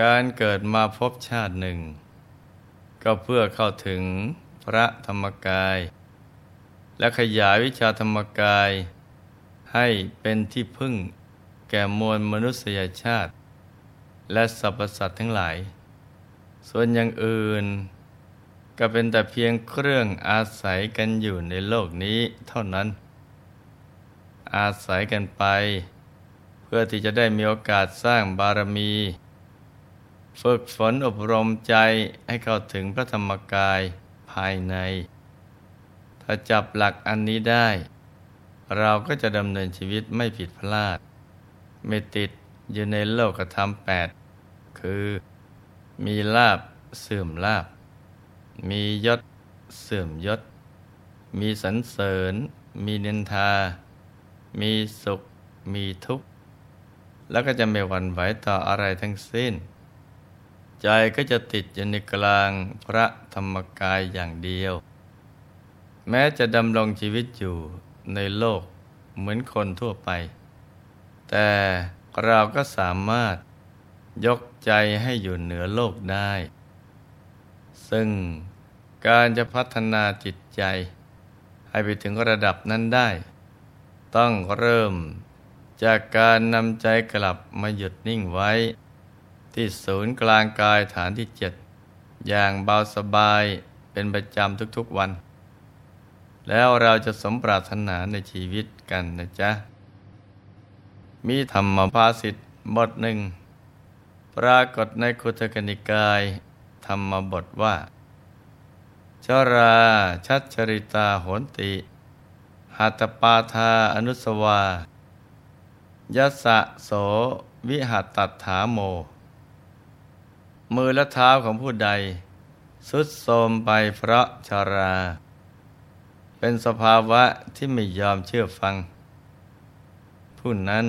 การเกิดมาพบชาติหนึ่ง ก็เพื่อเข้าถึงพระธรรมกาย และขยายวิชาธรรมกาย ให้เป็นที่พึ่งแก่มวลมนุษยชาติ และสรรพสัตว์ทั้งหลาย ส่วนอย่างอื่น ก็เป็นแต่เพียงเครื่องอาศัยกันอยู่ในโลกนี้เท่านั้น อาศัยกันไป เพื่อที่จะได้มีโอกาสสร้างบารมี ฝึกฝนอบรมใจให้เข้าถึงพระธรรมกายภายใน ถ้าจับหลักอันนี้ได้ เราก็จะดำเนินชีวิตไม่ผิดพลาด ไม่ติดอยู่ในโลกธรรมแปดคือมีลาบเสื่อมลาบ มียศเสื่อมยศ มีสรรเสริญ มีนินทา มีสุข มีทุกข์ แล้วก็จะไม่หวั่นไหวต่ออะไรทั้งสิ้น ใจก็จะติดอยู่ในกลางพระธรรมกายอย่างเดียว แม้จะดำรงชีวิตอยู่ในโลกเหมือนคนทั่วไป แต่เราก็สามารถยกใจให้อยู่เหนือโลกได้ ซึ่งการจะพัฒนาจิตใจ ให้ไปถึงระดับนั้นได้ ต้องเริ่มจากการนำใจกลับมาหยุดนิ่งไว้ ที่ศูนย์กลางกายฐานที่เจ็ดอย่างเบาสบายเป็นประจำทุกๆวัน แล้วเราจะสมปรารถนาในชีวิตกันนะจ๊ะ มีธรรมภาสิทธิ์บทหนึ่ง ปรากฏในคุตกนิกาย ธรรมบทว่า ชราชัชริตาโหนติหัตปาทาอนุสวายัสะโสวิหัตตัถาโม มือและเท้าของผู้ใด สุดโทรมไปเพราะชารา เป็นสภาวะที่ไม่ยอมเชื่อฟัง ผู้นั้น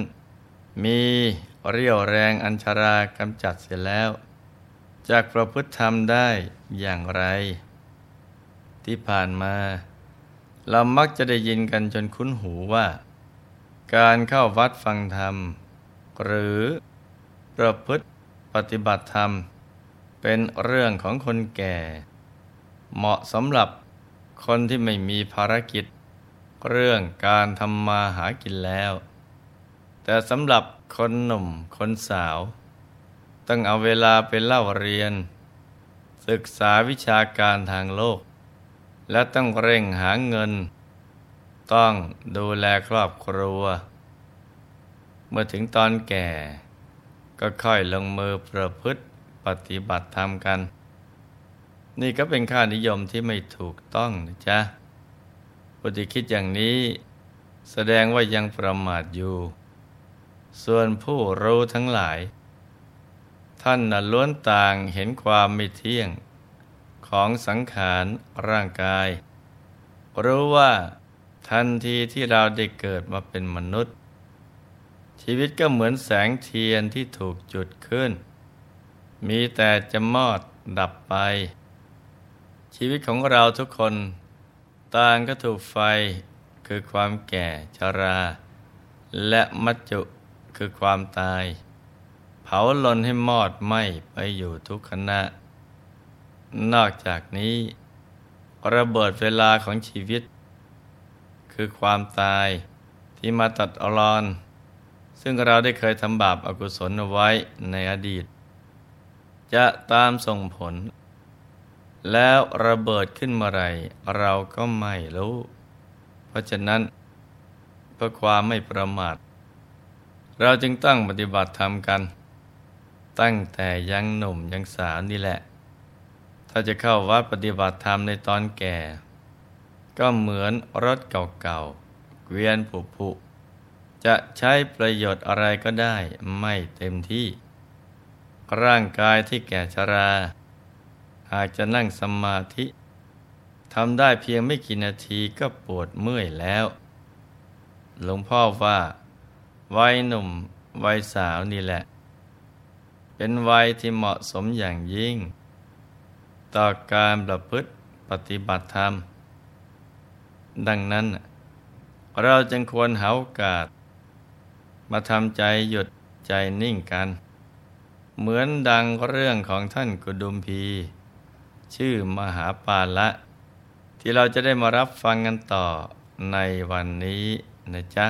มีเรี่ยวแรงอัญชารากำจัดเสียแล้วจากประพฤติธรรมได้อย่างไร ที่ผ่านมา เรามักจะได้ยินกันจนคุ้นหูว่า การเข้าวัดฟังธรรม หรือประพฤติปฏิบัติธรรม เป็นเรื่องของคนแก่ เหมาะสำหรับคนที่ไม่มีภารกิจ เรื่องการทำมาหากินแล้ว แต่สำหรับคนหนุ่มคนสาว ต้องเอาเวลาไปเล่าเรียน ศึกษาวิชาการทางโลก และต้องเร่งหาเงิน ต้องดูแลครอบครัว เมื่อถึงตอนแก่ ก็ค่อยลงมือประพฤติ ฏิบัติธรรมกัน นี่ก็เป็นค่านิยมที่ไม่ถูกต้องนะจ๊ะผู้ที่คิดอย่างนี้ แสดงว่ายังประมาทอยู่ ส่วนผู้รู้ทั้งหลาย ท่านน่ะล้วนต่างเห็นความไม่เที่ยงของสังขารร่างกาย รู้ว่าทันทีที่เราได้เกิดมาเป็นมนุษย์ ชีวิตก็เหมือนแสงเทียนที่ถูกจุดขึ้น มีแต่จะมอดดับไป ชีวิตของเราทุกคน ต่างก็ถูกไฟคือความแก่ชรา และมัจจุคือความตาย เผาลนให้มอดไหม้ไปอยู่ทุกขณะ นอกจากนี้ ระเบิดเวลาของชีวิต คือความตายที่มาตัดอรอน ซึ่งเราได้เคยทำบาปอากุศลเอาไว้ในอดีต จะตามส่งผล แล้วระเบิดขึ้นเมื่อไรเราก็ไม่รู้ เพราะฉะนั้นเพื่อความไม่ประมาท เราจึงตั้งปฏิบัติธรรมกัน ตั้งแต่ยังหนุ่มยังสาวนี่แหละ ถ้าจะเข้าวัดปฏิบัติธรรมในตอนแก่ ก็เหมือนรถเก่าๆเกวียนผุผุจะใช้ประโยชน์อะไรก็ได้ไม่เต็มที่ ร่างกายที่แก่ชรา หากจะนั่งสมาธิทำได้เพียงไม่กี่นาทีก็ปวดเมื่อยแล้ว หลวงพ่อว่า วัยหนุ่ม วัยสาวนี่แหละ เป็นวัยที่เหมาะสมอย่างยิ่ง ต่อการประพฤติปฏิบัติธรรม ดังนั้น เราจึงควรหาโอกาส มาทำใจหยุดใจนิ่งกันน เหมือนดังเรื่องของท่านกุดุมพี ชื่อมหาปาละ ที่เราจะได้มารับฟังกันต่อในวันนี้นะจ๊ะ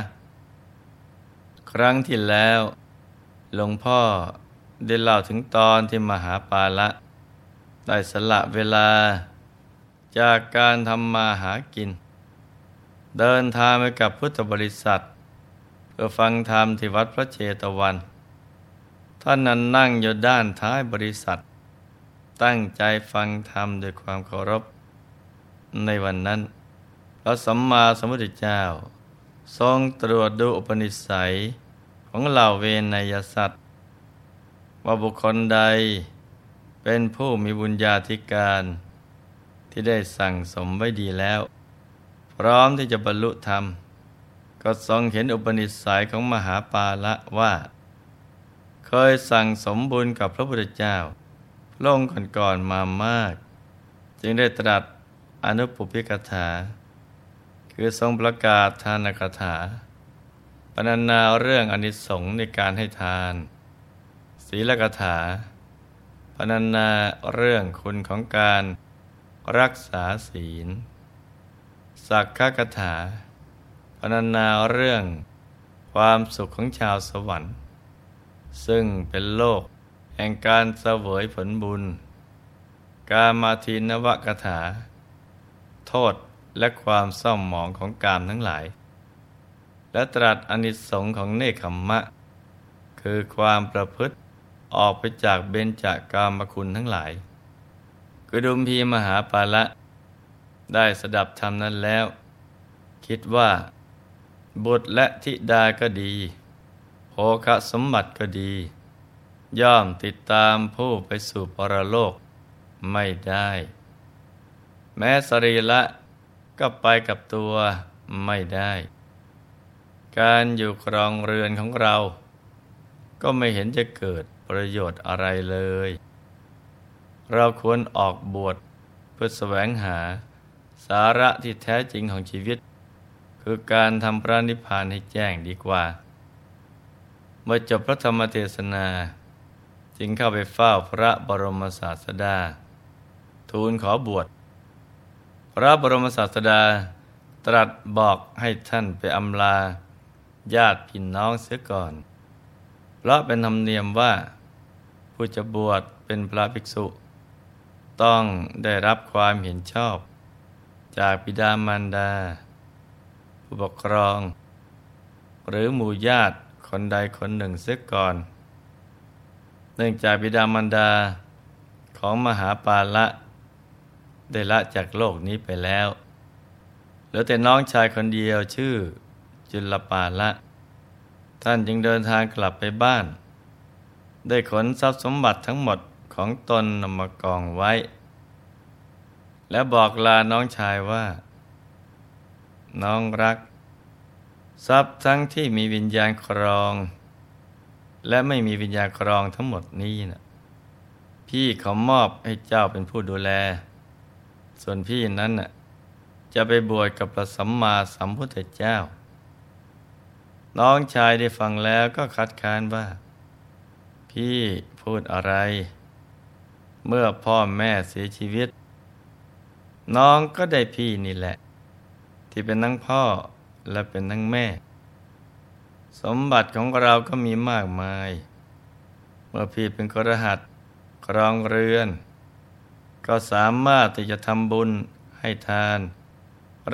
ครั้งที่แล้วหลวงพ่อได้เล่าถึงตอนที่มหาปาละ ได้สละเวลา จากการทำมาหากิน เดินทางไปกับพุทธบริษัท เพื่อฟังธรรมที่วัดพระเชตวัน ท่านนั้นนั่งอยู่ด้านท้ายบริษัท ตั้งใจฟังธรรมด้วยความเคารพ ในวันนั้นพระสัมมาสัมพุทธเจ้า ทรงตรวจดูอุปนิสัยของเหล่าเวนยสัตว์ ว่าบุคคลใดเป็นผู้มีบุญญาธิการ ที่ได้สั่งสมไว้ดีแล้ว พร้อมที่จะบรรลุธรรม ก็ทรงเห็นอุปนิสัยของมหาปาละว่า เคยสั่งสมบุญกับพระพุทธเจ้าพระองค์ก่อนๆมามาก จึงได้ตรัสอนุปพิกถา คือทรงประกาศทานกถาปรนนาเรื่องอนิสงส์ในการให้ทาน ศีลกถาปรนนาเรื่องคุณของการรักษาศีล สักขกถาปรนนาเรื่องความสุขของชาวสวรรค์ ซึ่งเป็นโลก แห่งการเสวยผลบุญ กามาทินวกถา โทษและความเศร้าหมองของกามทั้งหลาย และตรัสอนิสงค์ของเนคขมมะ คือความประพฤติออกไปจากเบญจากามคุณทั้งหลายกดุมพีมหาปาละ ได้สดับธรรมนั้นแล้ว คิดว่า บุตรและธิดาก็ดี คสมบัติก็ดี ย่อมติดตามผู้ไปสู่ปรโลกไม่ได้ แม้สรีละก็ไปกับตัวไม่ได้ การอยู่ครองเรือนของเรา ก็ไม่เห็นจะเกิดประโยชน์อะไรเลย เราควรออกบวชเพื่อแสวงหาสาระที่แท้จริงของชีวิต คือการทำพระนิพพานให้แจ้งดีกว่า เมื่อจบพระธรรมเทศนา จึงเข้าไปเฝ้าพระบรมศาสดา ทูลขอบวช พระบรมศาสดาตรัสบอกให้ท่านไปอำลา ญาติพี่น้องเสียก่อน เพราะเป็นธรรมเนียมว่า ผู้จะบวชเป็นพระภิกษุ ต้องได้รับความเห็นชอบ จากบิดามารดา ผู้ปกครอง หรือหมู่ญาติ คนใดคนหนึ่งเสียก่อน เนื่องจากบิดามารดาของมหาปาละได้ละจากโลกนี้ไปแล้ว เหลือแต่น้องชายคนเดียวชื่อจุลปาละ ท่านจึงเดินทางกลับไปบ้าน ได้ขนทรัพย์สมบัติทั้งหมดของตนนำมากองไว้ และบอกลาน้องชายว่า น้องรัก ทรัพย์ทั้งที่มีวิญญาณครอง และไม่มีวิญญาณครองทั้งหมดนี้นะพี่เขามอบให้เจ้าเป็นผู้ดูแล ส่วนพี่นั้นน่ะจะไปบวชกับพระสัมมาสัมพุทธเจ้า น้องชายได้ฟังแล้วก็คัดค้านว่า พี่พูดอะไร เมื่อพ่อแม่เสียชีวิต น้องก็ได้พี่นี่แหละ ที่เป็นทั้งพ่อ และเป็นทั้งแม่ สมบัติของเราก็มีมากมาย เมื่อพี่เป็นกรหัสครองเรือน ก็สามารถที่จะทำบุญให้ทาน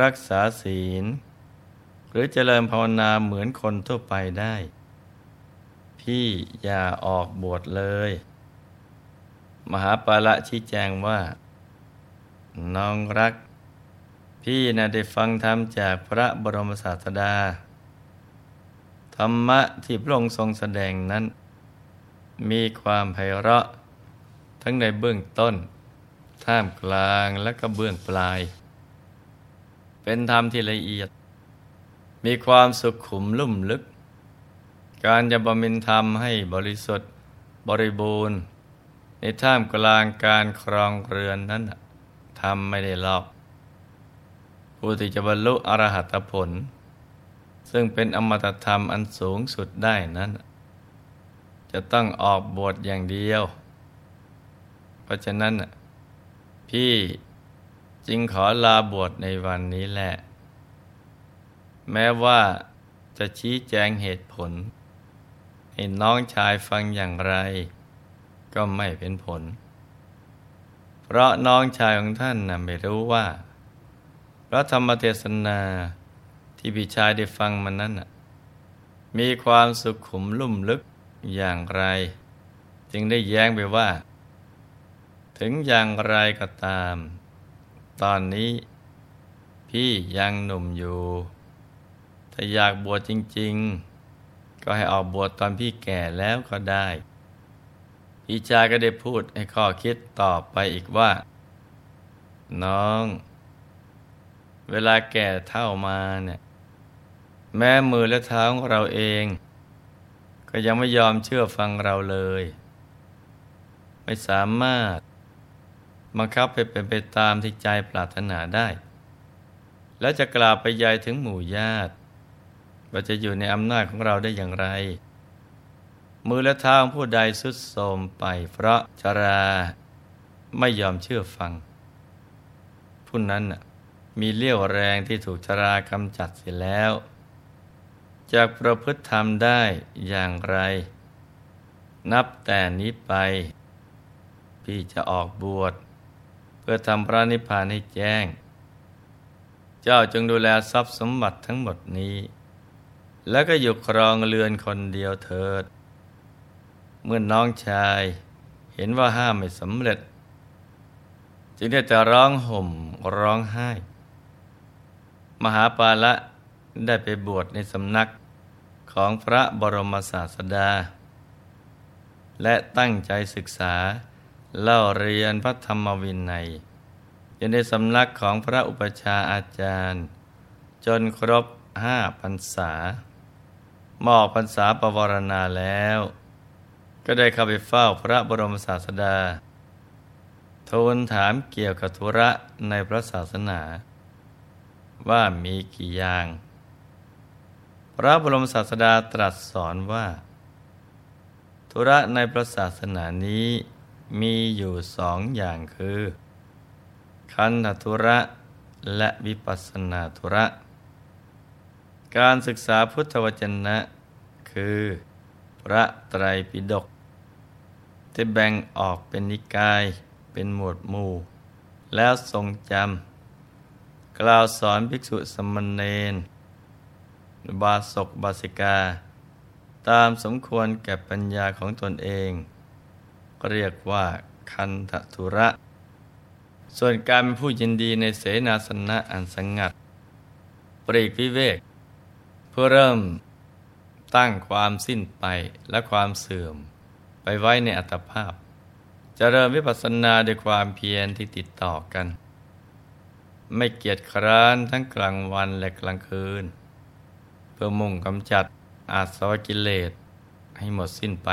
รักษาศีล หรือเจริญภาวนาเหมือนคนทั่วไปได้ พี่อย่าออกบวชเลย มหาปาละชี้แจงว่า น้องรัก พี่นะได้ฟังธรรมจากพระบรมศาสดา ธรรมะที่พระองค์ทรงแสดงนั้น มีความไพเราะ ทั้งในเบื้องต้น ท่ามกลางและก็เบื้องปลาย เป็นธรรมที่ละเอียด มีความสุขขุมลุ่มลึก การจะบำเพ็ญธรรมให้บริสุทธิ์ บริบูรณ์ ในท่ามกลางการครองเรือนนั้นทำไม่ได้หรอก ผู้ที่จะบรรลุอรหัตผล ซึ่งเป็นอมตะธรรมอันสูงสุดได้นั้น จะต้องออกบวชอย่างเดียว เพราะฉะนั้นพี่จึงขอลาบวชในวันนี้แหละ แม้ว่าจะชี้แจงเหตุผล ให้น้องชายฟังอย่างไร ก็ไม่เป็นผล เพราะน้องชายของท่านนะไม่รู้ว่า ระธรรมเทศนาที่พี่ชายได้ฟังมันนั้นมีความสุขขุมลุ่มลึกอย่างไร จึงได้แย้งไปว่า ถึงอย่างไรก็ตาม ตอนนี้ พี่ยังหนุ่มอยู่ ถ้าอยากบวชจริง ๆ ก็ให้ออกบวชตอนพี่แก่แล้วก็ได้พี่ชายก็ได้พูดให้ข้อคิดต่อไปอีกว่า น้อง เวลาแก่เท่ามาเนี่ยแม้มือและเท้าของเราเอง ก็ยังไม่ยอมเชื่อฟังเราเลย ไม่สามารถบังคับไปเป็นไปตามที่ใจปรารถนาได้ แล้วจะกล่าวไปยายถึงหมู่ญาติว่าจะอยู่ในอำนาจของเราได้อย่างไร มือและเท้าของผู้ใดสุดโทมไป เพราะชราไม่ยอมเชื่อฟัง ผู้นั้นอะ มีเลี้ยวแรงที่ถูกชรากำจัดเสียแล้วจะประพฤติธรรมได้อย่างไร นับแต่นี้ไป พี่จะออกบวช เพื่อทำพระนิพพานให้แจ้ง เจ้าจงดูแลทรัพย์สมบัติทั้งหมดนี้ แล้วก็อยู่ครองเรือนคนเดียวเถิด เมื่อนน้องชายเห็นว่าห้ามไม่สำเร็จ จึงได้แต่ร้องห่มร้องไห้ มหาปาละได้ไปบวชในสำนักของพระบรมศาสดา และตั้งใจศึกษาเล่าเรียนพระธรรมวินัยอยู่ในสำนักของพระอุปชาอาจารย์ จนครบห้าพรรษามอบพรรษาปวารณาแล้ว ก็ได้เข้าไปเฝ้าพระบรมศาสดา ทูลถามเกี่ยวกับธุระในพระศาสนา ว่ามีกี่อย่าง พระบรมศาสดาตรัสสอนว่า ธุระในพระศาสนานี้มีอยู่สองอย่างคือ คันธธุระและวิปัสนาธุระ การศึกษาพุทธวจนะ คือ พระไตรปิฎกที่แบ่งออกเป็นนิกาย เป็นหมวดหมู่ แล้วทรงจำ กล่าวสอนภิกษุสมณเณรบาศกบาสิกา ตามสมควรแก่ปัญญาของตนเอง เรียกว่าคันธทุระ ส่วนการเป็นผู้ยินดีในเสนาสนะอันสงัด ปรีกวิเวก เพื่อเริ่มตั้งความสิ้นไปและความเสื่อม ไปไว้ในอัตภาพจะเริ่มวิปัสสนาด้วยความเพียรที่ติดต่อกัน ไม่เกียจคร้านทั้งกลางวันและกลางคืน เพื่อมุ่งกำจัดอาสวะกิเลสให้หมดสิ้นไป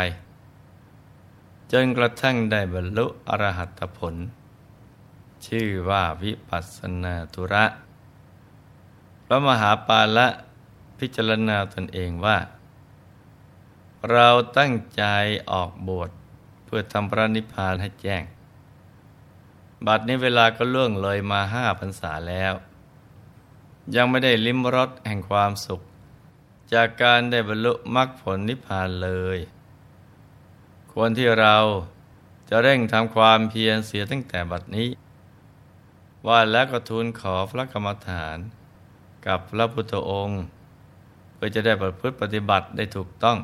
จนกระทั่งได้บรรลุอรหัตผล ชื่อว่าวิปัสสนาตุระ พระมหาปาละพิจารณาตนเองว่า เราตั้งใจออกบวชเพื่อทำพระนิพพานให้แจ้ง บัดนี้เวลาก็ล่วงเลยมาห้าพรรษาแล้ว ยังไม่ได้ลิ้มรสแห่งความสุข จากการได้บรรลุมรรคผลนิพพานเลย ควรที่เราจะเร่งทำความเพียรเสียตั้งแต่บัดนี้ ว่าแล้วก็ทูลขอพระกรรมฐานกับพระพุทธองค์ เพื่อจะได้ประพฤติปฏิบัติได้ถูกต้อง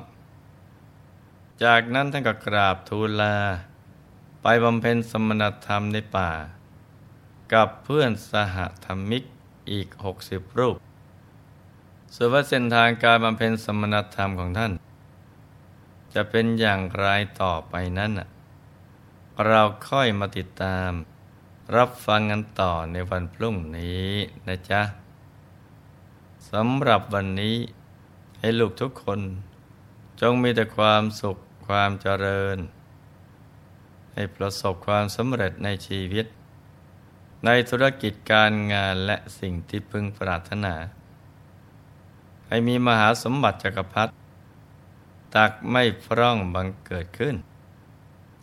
จากนั้นท่านก็กราบทูลลา ไปบำเพ็ญสมณธรรมในป่า กับเพื่อนสหธรรมิกอีกหกสิบรูปส่วนว่าเส้นทางการบำเพ็ญสมณธรรมของท่าน จะเป็นอย่างไรต่อไปนั้น เราค่อยมาติดตาม รับฟังกันต่อในวันพรุ่งนี้นะจ๊ะสำหรับวันนี้ ให้ลูกทุกคน จงมีแต่ความสุขความเจริญ ให้ประสบความสำเร็จในชีวิต ในธุรกิจการงานและสิ่งที่พึงปรารถนา ให้มีมหาสมบัติจักรพรรดิตักไม่พร่องบังเกิดขึ้น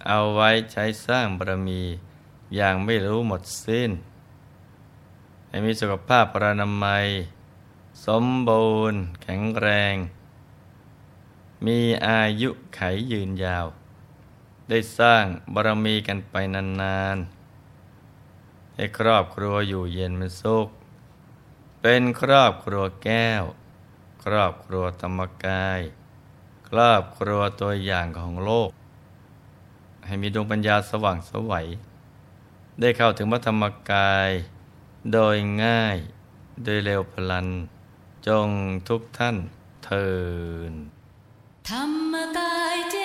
เอาไว้ใช้สร้างบารมีอย่างไม่รู้หมดสิ้น ให้มีสุขภาพปรานามัย สมบูรณ์ แข็งแรง มีอายุไขยืนยาว ได้สร้างบารมีกันไปนานๆ ให้ครอบครัวอยู่เย็นเป็นสุข เป็นครอบครัวแก้ว ครอบครัวธรรมกาย ครอบครัวตัวอย่างของโลก ให้มีดวงปัญญาสว่างสวัย ได้เข้าถึงพระธรรมกาย โดยง่าย โดยเร็วพลัน จงทุกท่านเทินธรรมกายเจ